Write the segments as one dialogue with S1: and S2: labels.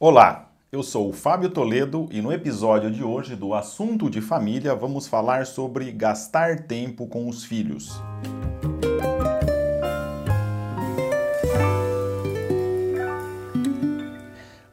S1: Olá, eu sou o Fábio Toledo e no episódio de hoje do Assunto de Família vamos falar sobre gastar tempo com os filhos.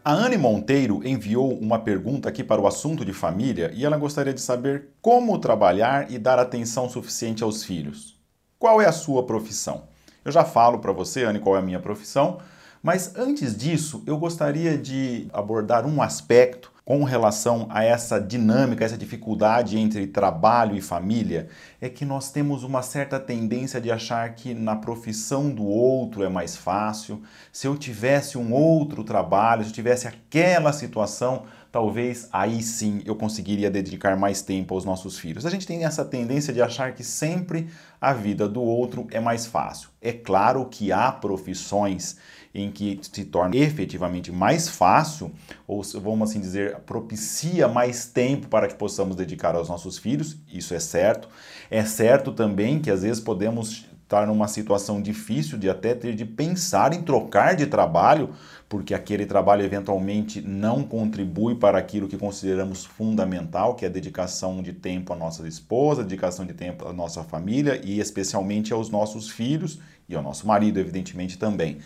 S1: A Anne Monteiro enviou uma pergunta aqui para o assunto de família e ela gostaria de saber como trabalhar e dar atenção suficiente aos filhos. Qual é a sua profissão? Eu já falo para você, Anne, qual é a minha profissão, mas antes disso, eu gostaria de abordar um aspecto com relação a essa dinâmica, essa dificuldade entre trabalho e família, é que nós temos uma certa tendência de achar que na profissão do outro é mais fácil. Se eu tivesse um outro trabalho, se eu tivesse aquela situação, talvez aí sim eu conseguiria dedicar mais tempo aos nossos filhos. A gente tem essa tendência de achar que sempre a vida do outro é mais fácil. É claro que há profissões em que se torna efetivamente mais fácil, ou vamos assim dizer, propicia mais tempo para que possamos dedicar aos nossos filhos, isso é certo. É certo também que às vezes podemos estar numa situação difícil de até ter de pensar em trocar de trabalho, porque aquele trabalho eventualmente não contribui para aquilo que consideramos fundamental, que é a dedicação de tempo à nossa esposa, dedicação de tempo à nossa família e especialmente aos nossos filhos e ao nosso marido, evidentemente também.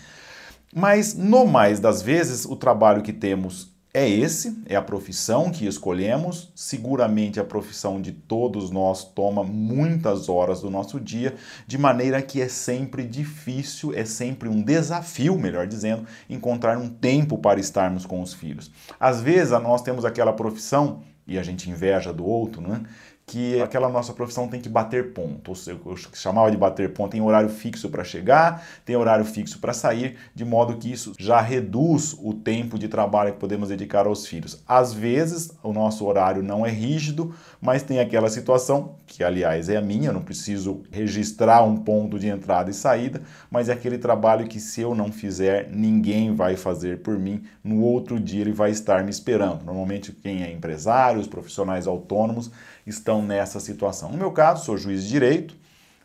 S1: Mas, no mais das vezes, o trabalho que temos é esse, é a profissão que escolhemos. Seguramente a profissão de todos nós toma muitas horas do nosso dia, de maneira que é sempre difícil, é sempre um desafio, melhor dizendo, encontrar um tempo para estarmos com os filhos. Às vezes nós temos aquela profissão e a gente inveja do outro, né? Que aquela nossa profissão tem que bater ponto. Eu chamava de bater ponto, tem horário fixo para chegar, tem horário fixo para sair, de modo que isso já reduz o tempo de trabalho que podemos dedicar aos filhos. Às vezes, o nosso horário não é rígido, mas tem aquela situação, que aliás é a minha, eu não preciso registrar um ponto de entrada e saída, mas é aquele trabalho que se eu não fizer, ninguém vai fazer por mim. No outro dia ele vai estar me esperando. Normalmente quem é empresário, os profissionais autônomos, estão nessa situação. No meu caso, sou juiz de direito,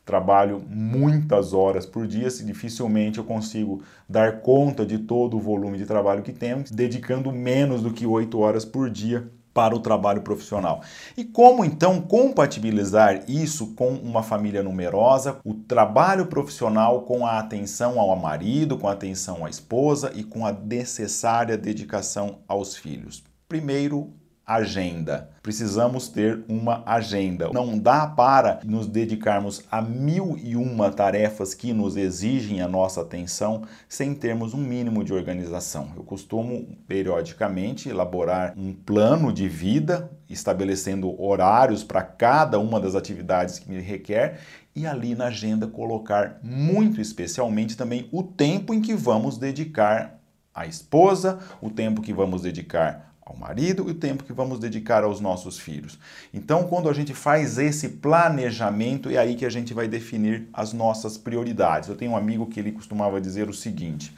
S1: trabalho muitas horas por dia, se dificilmente eu consigo dar conta de todo o volume de trabalho que temos, dedicando menos do que oito horas por dia para o trabalho profissional. E como então compatibilizar isso com uma família numerosa, o trabalho profissional com a atenção ao marido, com a atenção à esposa e com a necessária dedicação aos filhos? Primeiro, agenda. Precisamos ter uma agenda. Não dá para nos dedicarmos a mil e uma tarefas que nos exigem a nossa atenção sem termos um mínimo de organização. Eu costumo periodicamente elaborar um plano de vida, estabelecendo horários para cada uma das atividades que me requer e ali na agenda colocar muito especialmente também o tempo em que vamos dedicar à esposa, o tempo que vamos dedicar ao marido e o tempo que vamos dedicar aos nossos filhos. Então, quando a gente faz esse planejamento, é aí que a gente vai definir as nossas prioridades. Eu tenho um amigo que ele costumava dizer o seguinte: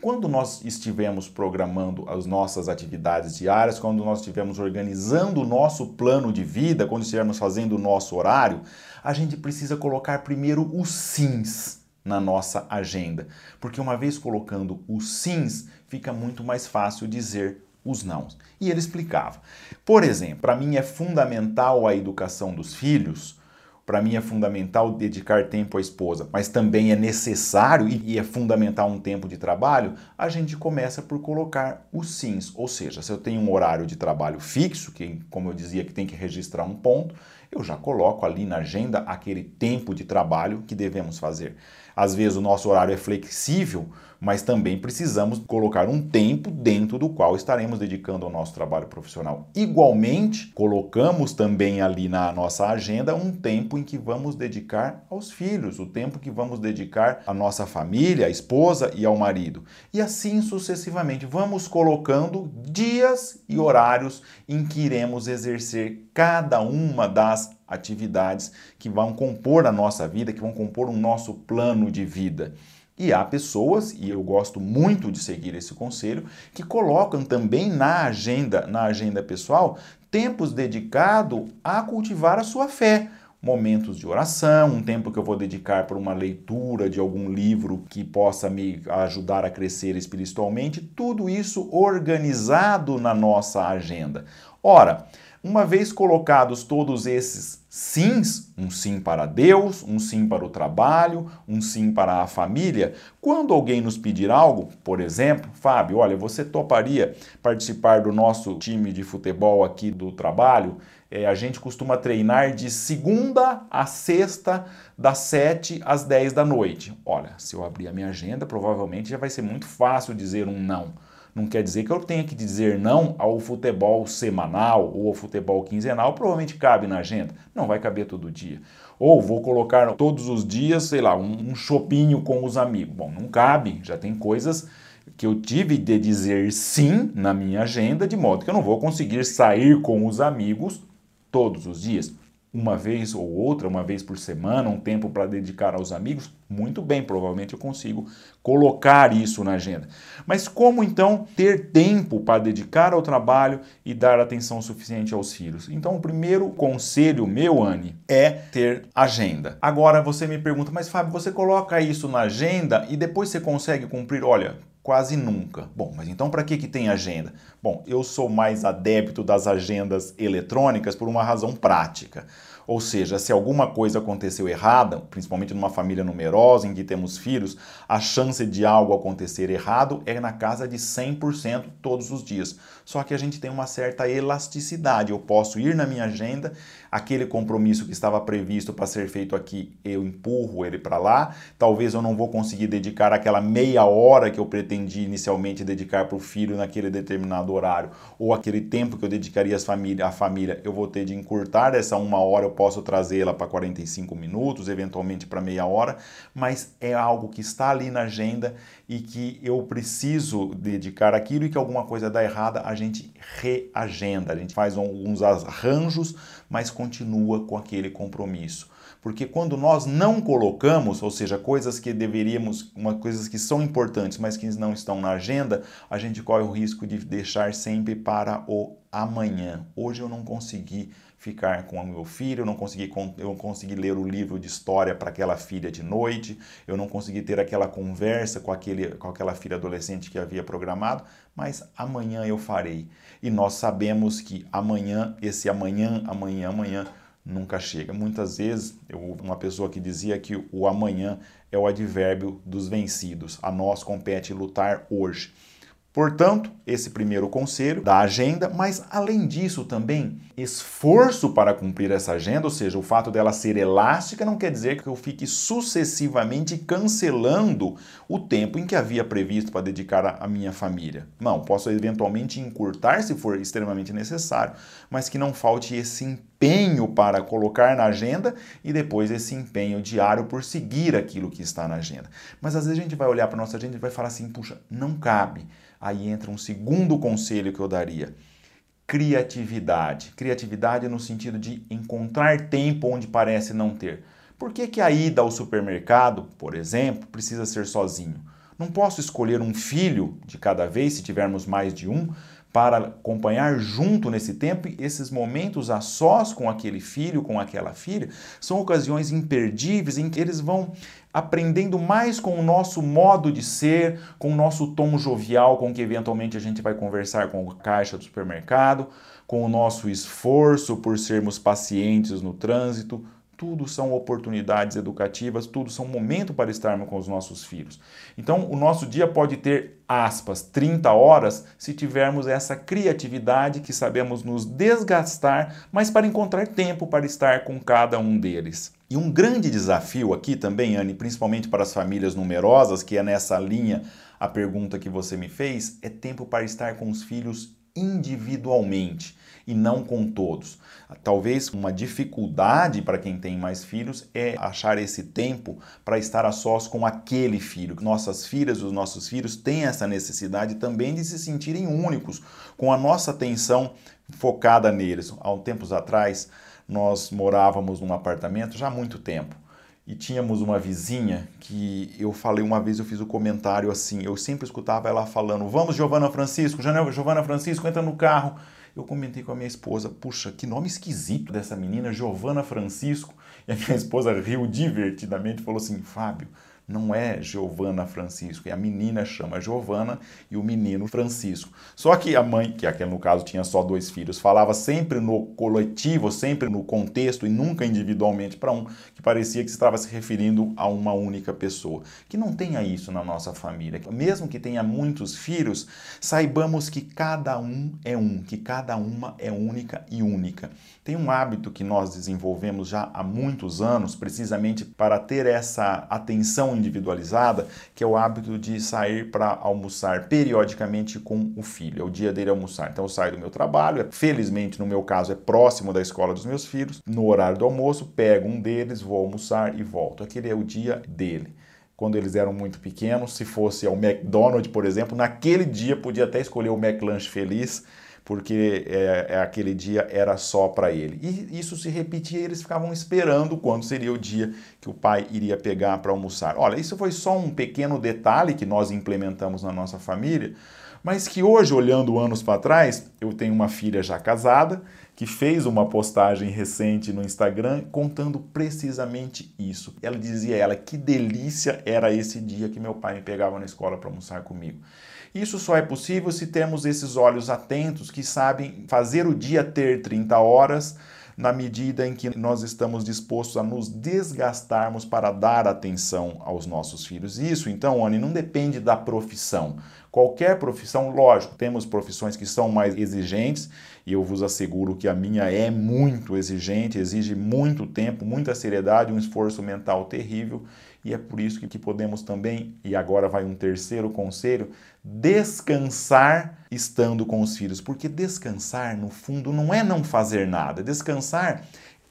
S1: quando nós estivermos programando as nossas atividades diárias, quando nós estivermos organizando o nosso plano de vida, quando estivermos fazendo o nosso horário, a gente precisa colocar primeiro os sims na nossa agenda, porque uma vez colocando os sims, fica muito mais fácil dizer os nãos. E ele explicava. Por exemplo, para mim é fundamental a educação dos filhos, para mim é fundamental dedicar tempo à esposa, mas também é necessário e é fundamental um tempo de trabalho, a gente começa por colocar os sims. Ou seja, se eu tenho um horário de trabalho fixo, que como eu dizia que tem que registrar um ponto, eu já coloco ali na agenda aquele tempo de trabalho que devemos fazer. Às vezes o nosso horário é flexível, mas também precisamos colocar um tempo dentro do qual estaremos dedicando ao nosso trabalho profissional. Igualmente, colocamos também ali na nossa agenda um tempo em que vamos dedicar aos filhos, o tempo que vamos dedicar à nossa família, à esposa e ao marido. E assim sucessivamente, vamos colocando dias e horários em que iremos exercer cada uma das atividades que vão compor a nossa vida, que vão compor o nosso plano de vida. E há pessoas, e eu gosto muito de seguir esse conselho, que colocam também na agenda, na agenda pessoal, tempos dedicados a cultivar a sua fé. momentos de oração, um tempo que eu vou dedicar para uma leitura de algum livro que possa me ajudar a crescer espiritualmente, tudo isso organizado na nossa agenda. Ora, uma vez colocados todos esses sims, um sim para Deus, um sim para o trabalho, um sim para a família, quando alguém nos pedir algo, por exemplo, Fábio, olha, você toparia participar do nosso time de futebol aqui do trabalho? É, a gente costuma treinar de segunda a sexta, das 7 às 10 da noite. Olha, se eu abrir a minha agenda, provavelmente já vai ser muito fácil dizer um não. Não quer dizer que eu tenha que dizer não ao futebol semanal ou ao futebol quinzenal, provavelmente cabe na agenda. Não vai caber todo dia. Ou vou colocar todos os dias, sei lá, um, um com os amigos. Bom, não cabe, já tem coisas que eu tive de dizer sim na minha agenda, de modo que eu não vou conseguir sair com os amigos todos os dias uma vez ou outra, uma vez por semana, um tempo para dedicar aos amigos, muito bem, provavelmente eu consigo colocar isso na agenda. Mas como então ter tempo para dedicar ao trabalho e dar atenção suficiente aos filhos? Então, o primeiro conselho meu, Anne, é ter agenda. Agora você me pergunta, mas Fábio, você coloca isso na agenda e depois você consegue cumprir? Olha, Quase nunca. Bom, mas então para que, que tem agenda? Bom, eu sou mais adepto das agendas eletrônicas por uma razão prática. Ou seja, se alguma coisa aconteceu errada, principalmente numa família numerosa em que temos filhos, a chance de algo acontecer errado é na casa de 100% todos os dias. Só que a gente tem uma certa elasticidade. Eu posso ir na minha agenda, aquele compromisso que estava previsto para ser feito aqui, eu empurro ele para lá. Talvez eu não vou conseguir dedicar aquela meia hora que eu pretendi inicialmente dedicar para o filho naquele determinado horário, ou aquele tempo que eu dedicaria à família, à família, eu vou ter de encurtar essa uma hora posso trazê-la para 45 minutos, eventualmente para meia hora, mas é algo que está ali na agenda e que eu preciso dedicar aquilo e que alguma coisa dá errada, a gente reagenda, a gente faz alguns arranjos, mas continua com aquele compromisso. Porque quando nós não colocamos, ou seja, coisas que deveríamos, uma, coisas que são importantes, mas que não estão na agenda, a gente corre o risco de deixar sempre para o amanhã. Hoje eu não consegui ficar com o meu filho, eu não consegui, eu não consegui ler o livro de história para aquela filha de noite, eu não consegui ter aquela conversa com, aquele, com aquela filha adolescente que havia programado, mas amanhã eu farei. E nós sabemos que amanhã, esse amanhã, amanhã, amanhã, nunca chega. Muitas vezes, eu, uma pessoa que dizia que o amanhã é o advérbio dos vencidos. A nós compete lutar hoje. Portanto, esse primeiro conselho da agenda, mas além disso também, esforço para cumprir essa agenda, ou seja, o fato dela ser elástica não quer dizer que eu fique sucessivamente cancelando o tempo em que havia previsto para dedicar à minha família. Não, posso eventualmente encurtar se for extremamente necessário, mas que não falte esse empenho para colocar na agenda e depois esse empenho diário por seguir aquilo que está na agenda. Mas às vezes a gente vai olhar para nossa agenda e vai falar assim: puxa, não cabe Aí entra um segundo conselho que eu daria: criatividade. Criatividade no sentido de encontrar tempo onde parece não ter. Por que, que a ida ao supermercado, por exemplo, precisa ser sozinho? Não posso escolher um filho de cada vez, se tivermos mais de um, para acompanhar junto nesse tempo, esses momentos a sós com aquele filho, com aquela filha, são ocasiões imperdíveis em que eles vão aprendendo mais com o nosso modo de ser, com o nosso tom jovial com que eventualmente a gente vai conversar com o caixa do supermercado, com o nosso esforço por sermos pacientes no trânsito, tudo são oportunidades educativas, tudo são momento para estarmos com os nossos filhos. Então, o nosso dia pode ter, aspas, 30 horas se tivermos essa criatividade que sabemos nos desgastar, mas para encontrar tempo para estar com cada um deles. E um grande desafio aqui também, Anne, principalmente para as famílias numerosas, que é nessa linha a pergunta que você me fez, é tempo para estar com os filhos individualmente e não com todos. Talvez uma dificuldade para quem tem mais filhos é achar esse tempo para estar a sós com aquele filho. Nossas filhas, os nossos filhos têm essa necessidade também de se sentirem únicos, com a nossa atenção focada neles. Há um tempos atrás, nós morávamos num apartamento já há muito tempo e tínhamos uma vizinha que eu falei uma vez, eu fiz o um comentário assim, eu sempre escutava ela falando: "Vamos, Giovana Francisco, Giovana Francisco, entra no carro". Eu comentei com a minha esposa: puxa, que nome esquisito dessa menina, Giovana Francisco. E a minha esposa riu divertidamente e falou assim: Fábio, não é Giovana Francisco, e a menina chama Giovana e o menino Francisco. Só que a mãe, que aquele no caso tinha só dois filhos, falava sempre no coletivo, sempre no contexto e nunca individualmente para um, que parecia que estava se referindo a uma única pessoa. Que não tenha isso na nossa família. Mesmo que tenha muitos filhos, saibamos que cada um é um, que cada uma é única e única. Tem um hábito que nós desenvolvemos já há muitos anos, precisamente para ter essa atenção individualizada, que é o hábito de sair para almoçar periodicamente com o filho. É o dia dele almoçar. Então eu saio do meu trabalho, felizmente no meu caso é próximo da escola dos meus filhos, no horário do almoço, pego um deles, vou almoçar e volto. Aquele é o dia dele quando eles eram muito pequenos. Se fosse ao McDonald's, por exemplo, naquele dia podia até escolher o McLanche Feliz, porque é, é, aquele dia era só para ele. E isso se repetia, eles ficavam esperando quando seria o dia que o pai iria pegar para almoçar. Olha, isso foi só um pequeno detalhe que nós implementamos na nossa família, mas que hoje, olhando anos para trás, eu tenho uma filha já casada que fez uma postagem recente no Instagram contando precisamente isso. Ela dizia ela que delícia era esse dia que meu pai me pegava na escola para almoçar comigo. Isso só é possível se temos esses olhos atentos que sabem fazer o dia ter 30 horas na medida em que nós estamos dispostos a nos desgastarmos para dar atenção aos nossos filhos. Isso, então, Oni, não depende da profissão. Qualquer profissão, lógico, temos profissões que são mais exigentes e eu vos asseguro que a minha é muito exigente, exige muito tempo, muita seriedade, um esforço mental terrível e é por isso que podemos também, e agora vai um terceiro conselho, descansar estando com os filhos. Porque descansar, no fundo, não é não fazer nada. Descansar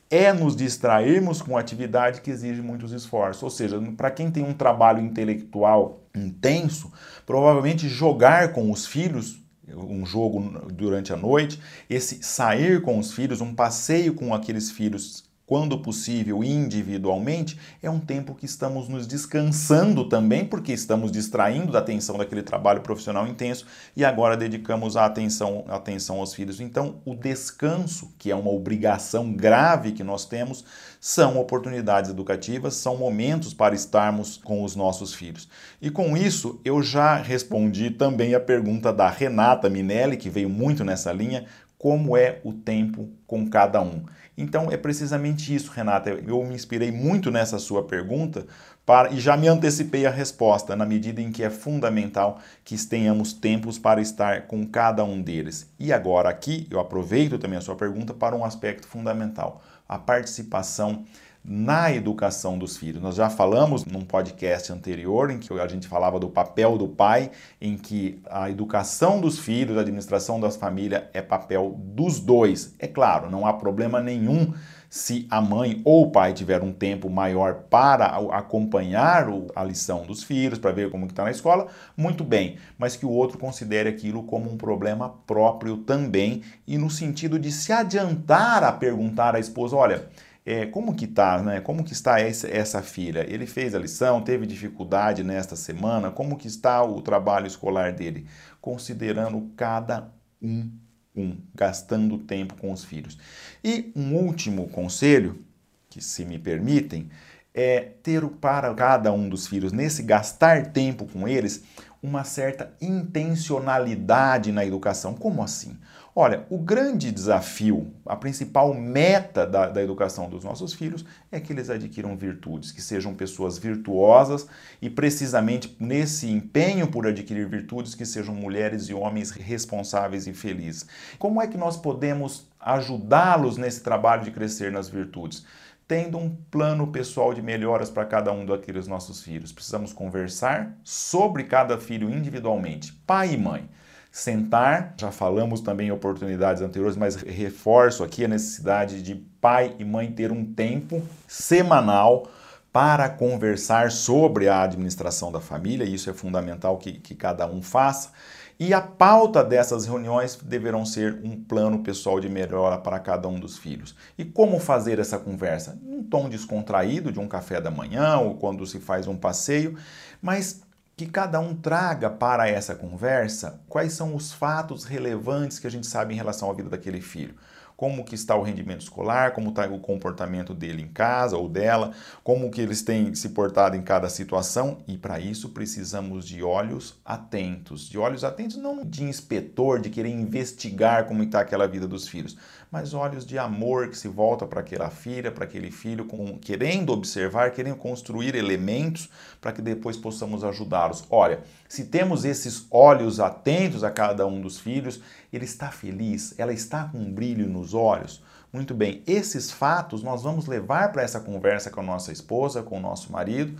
S1: é nos distrairmos com atividade que exige muitos esforços. Ou seja, para quem tem um trabalho intelectual intenso, provavelmente jogar com os filhos um jogo durante a noite, esse sair com os filhos, um passeio com aqueles filhos quando possível, individualmente, é um tempo que estamos nos descansando também, porque estamos distraindo da atenção daquele trabalho profissional intenso e agora dedicamos a atenção, atenção aos filhos. Então, o descanso, que é uma obrigação grave que nós temos, são oportunidades educativas, são momentos para estarmos com os nossos filhos. E com isso, eu já respondi também a pergunta da Renata Minelli, que veio muito nessa linha, como é o tempo com cada um. Então é precisamente isso, Renata. Eu me inspirei muito nessa sua pergunta para, e já me antecipei a resposta, na medida em que é fundamental que tenhamos tempos para estar com cada um deles. E agora aqui eu aproveito também a sua pergunta para um aspecto fundamental: a participação na educação dos filhos. Nós já falamos num podcast anterior em que a gente falava do papel do pai, em que a educação dos filhos, a administração das famílias é papel dos dois. É claro, não há problema nenhum se a mãe ou o pai tiver um tempo maior para acompanhar a lição dos filhos, para ver como está na escola, muito bem, mas que o outro considere aquilo como um problema próprio também e no sentido de se adiantar a perguntar à esposa, olha, é, como que tá, né? Como que está essa, essa filha? Ele fez a lição, teve dificuldade nesta semana? Como que está o trabalho escolar dele? Considerando cada um, um, gastando tempo com os filhos. E um último conselho, que se me permitem, é ter para cada um dos filhos, nesse gastar tempo com eles, uma certa intencionalidade na educação. Como assim? Olha, o grande desafio, a principal meta da, da, educação dos nossos filhos é que eles adquiram virtudes, que sejam pessoas virtuosas e, precisamente nesse empenho por adquirir virtudes, que sejam mulheres e homens responsáveis e felizes. Como é que nós podemos ajudá-los nesse trabalho de crescer nas virtudes? Tendo um plano pessoal de melhoras para cada um daqueles nossos filhos. Precisamos conversar sobre cada filho individualmente, pai e mãe sentar. Já falamos também em oportunidades anteriores, mas reforço aqui a necessidade de pai e mãe ter um tempo semanal para conversar sobre a administração da família, isso é fundamental que, que cada um faça. E a pauta dessas reuniões deverão ser um plano pessoal de melhora para cada um dos filhos. E como fazer essa conversa? Num tom descontraído, de um café da manhã ou quando se faz um passeio, mas que cada um traga para essa conversa quais são os fatos relevantes que a gente sabe em relação à vida daquele filho como que está o rendimento escolar, como está o comportamento dele em casa ou dela, como que eles têm se portado em cada situação e para isso precisamos de olhos atentos, de olhos atentos não de inspetor, de querer investigar como está aquela vida dos filhos, mas olhos de amor que se volta para aquela filha, para aquele filho, com, querendo observar, querendo construir elementos para que depois possamos ajudá-los. Olha, se temos esses olhos atentos a cada um dos filhos, ele está feliz, ela está com um brilho nos olhos. Muito bem, esses fatos nós vamos levar para essa conversa com a nossa esposa, com o nosso marido.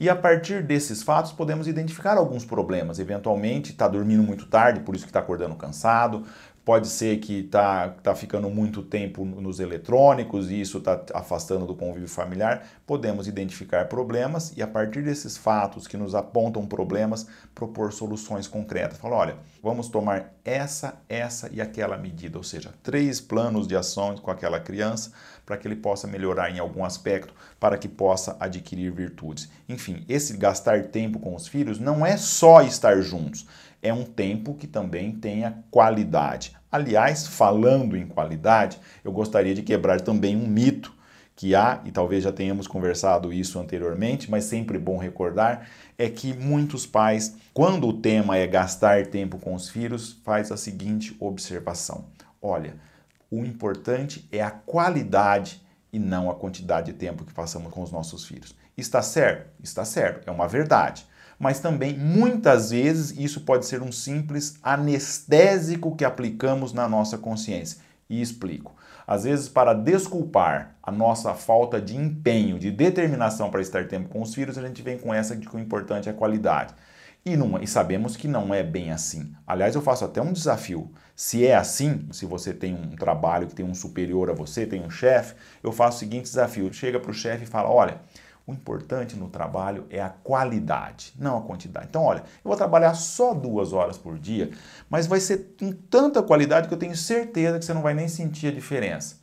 S1: E a partir desses fatos podemos identificar alguns problemas. Eventualmente está dormindo muito tarde, por isso que está acordando cansado. Pode ser que está tá ficando muito tempo nos eletrônicos e isso está afastando do convívio familiar. Podemos identificar problemas e, a partir desses fatos que nos apontam problemas, propor soluções concretas. Falar, olha, vamos tomar essa, essa e aquela medida, ou seja, três planos de ações com aquela criança para que ele possa melhorar em algum aspecto, para que possa adquirir virtudes. Enfim, esse gastar tempo com os filhos não é só estar juntos é um tempo que também tenha qualidade. Aliás, falando em qualidade, eu gostaria de quebrar também um mito que há, e talvez já tenhamos conversado isso anteriormente, mas sempre bom recordar, é que muitos pais, quando o tema é gastar tempo com os filhos, faz a seguinte observação: olha, o importante é a qualidade e não a quantidade de tempo que passamos com os nossos filhos. Está certo? Está certo, é uma verdade mas também muitas vezes isso pode ser um simples anestésico que aplicamos na nossa consciência. E explico. Às vezes, para desculpar a nossa falta de empenho, de determinação para estar tempo com os filhos, a gente vem com essa de que o importante é a qualidade. E, não, e sabemos que não é bem assim. Aliás, eu faço até um desafio. Se é assim, se você tem um trabalho que tem um superior a você, tem um chefe, eu faço o seguinte desafio: chega para o chefe e fala: olha o importante no trabalho é a qualidade, não a quantidade. Então, olha, eu vou trabalhar só duas horas por dia, mas vai ser com tanta qualidade que eu tenho certeza que você não vai nem sentir a diferença.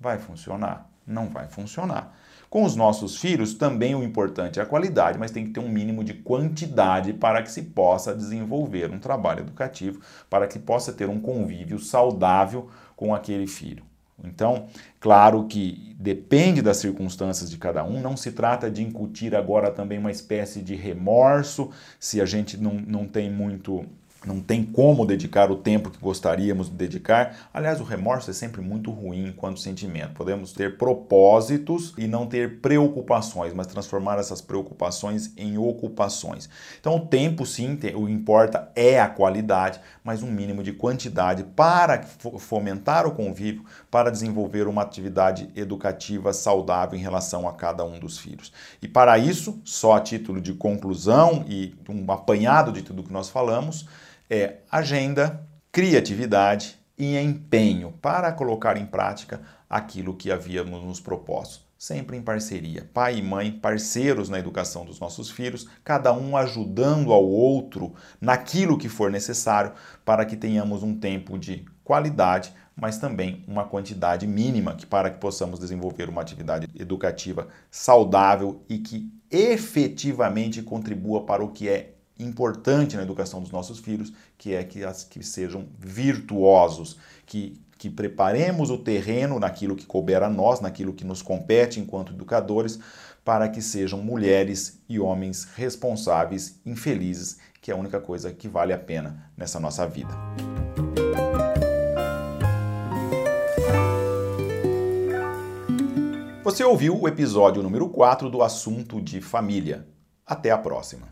S1: Vai funcionar? Não vai funcionar. Com os nossos filhos, também o importante é a qualidade, mas tem que ter um mínimo de quantidade para que se possa desenvolver um trabalho educativo, para que possa ter um convívio saudável com aquele filho. Então, claro que depende das circunstâncias de cada um, não se trata de incutir agora também uma espécie de remorso, se a gente não, não tem muito não tem como dedicar o tempo que gostaríamos de dedicar. Aliás, o remorso é sempre muito ruim enquanto sentimento. Podemos ter propósitos e não ter preocupações, mas transformar essas preocupações em ocupações. Então, o tempo, sim, o importa é a qualidade, mas um mínimo de quantidade para fomentar o convívio, para desenvolver uma atividade educativa saudável em relação a cada um dos filhos. E para isso, só a título de conclusão e um apanhado de tudo que nós falamos, é agenda, criatividade e empenho para colocar em prática aquilo que havíamos nos proposto. Sempre em parceria, pai e mãe, parceiros na educação dos nossos filhos, cada um ajudando ao outro naquilo que for necessário para que tenhamos um tempo de qualidade, mas também uma quantidade mínima que para que possamos desenvolver uma atividade educativa saudável e que efetivamente contribua para o que é importante na educação dos nossos filhos, que é que, as, que sejam virtuosos, que, que preparemos o terreno naquilo que couber a nós, naquilo que nos compete enquanto educadores, para que sejam mulheres e homens responsáveis, infelizes, que é a única coisa que vale a pena nessa nossa vida. Você ouviu o episódio número 4 do assunto de família. Até a próxima.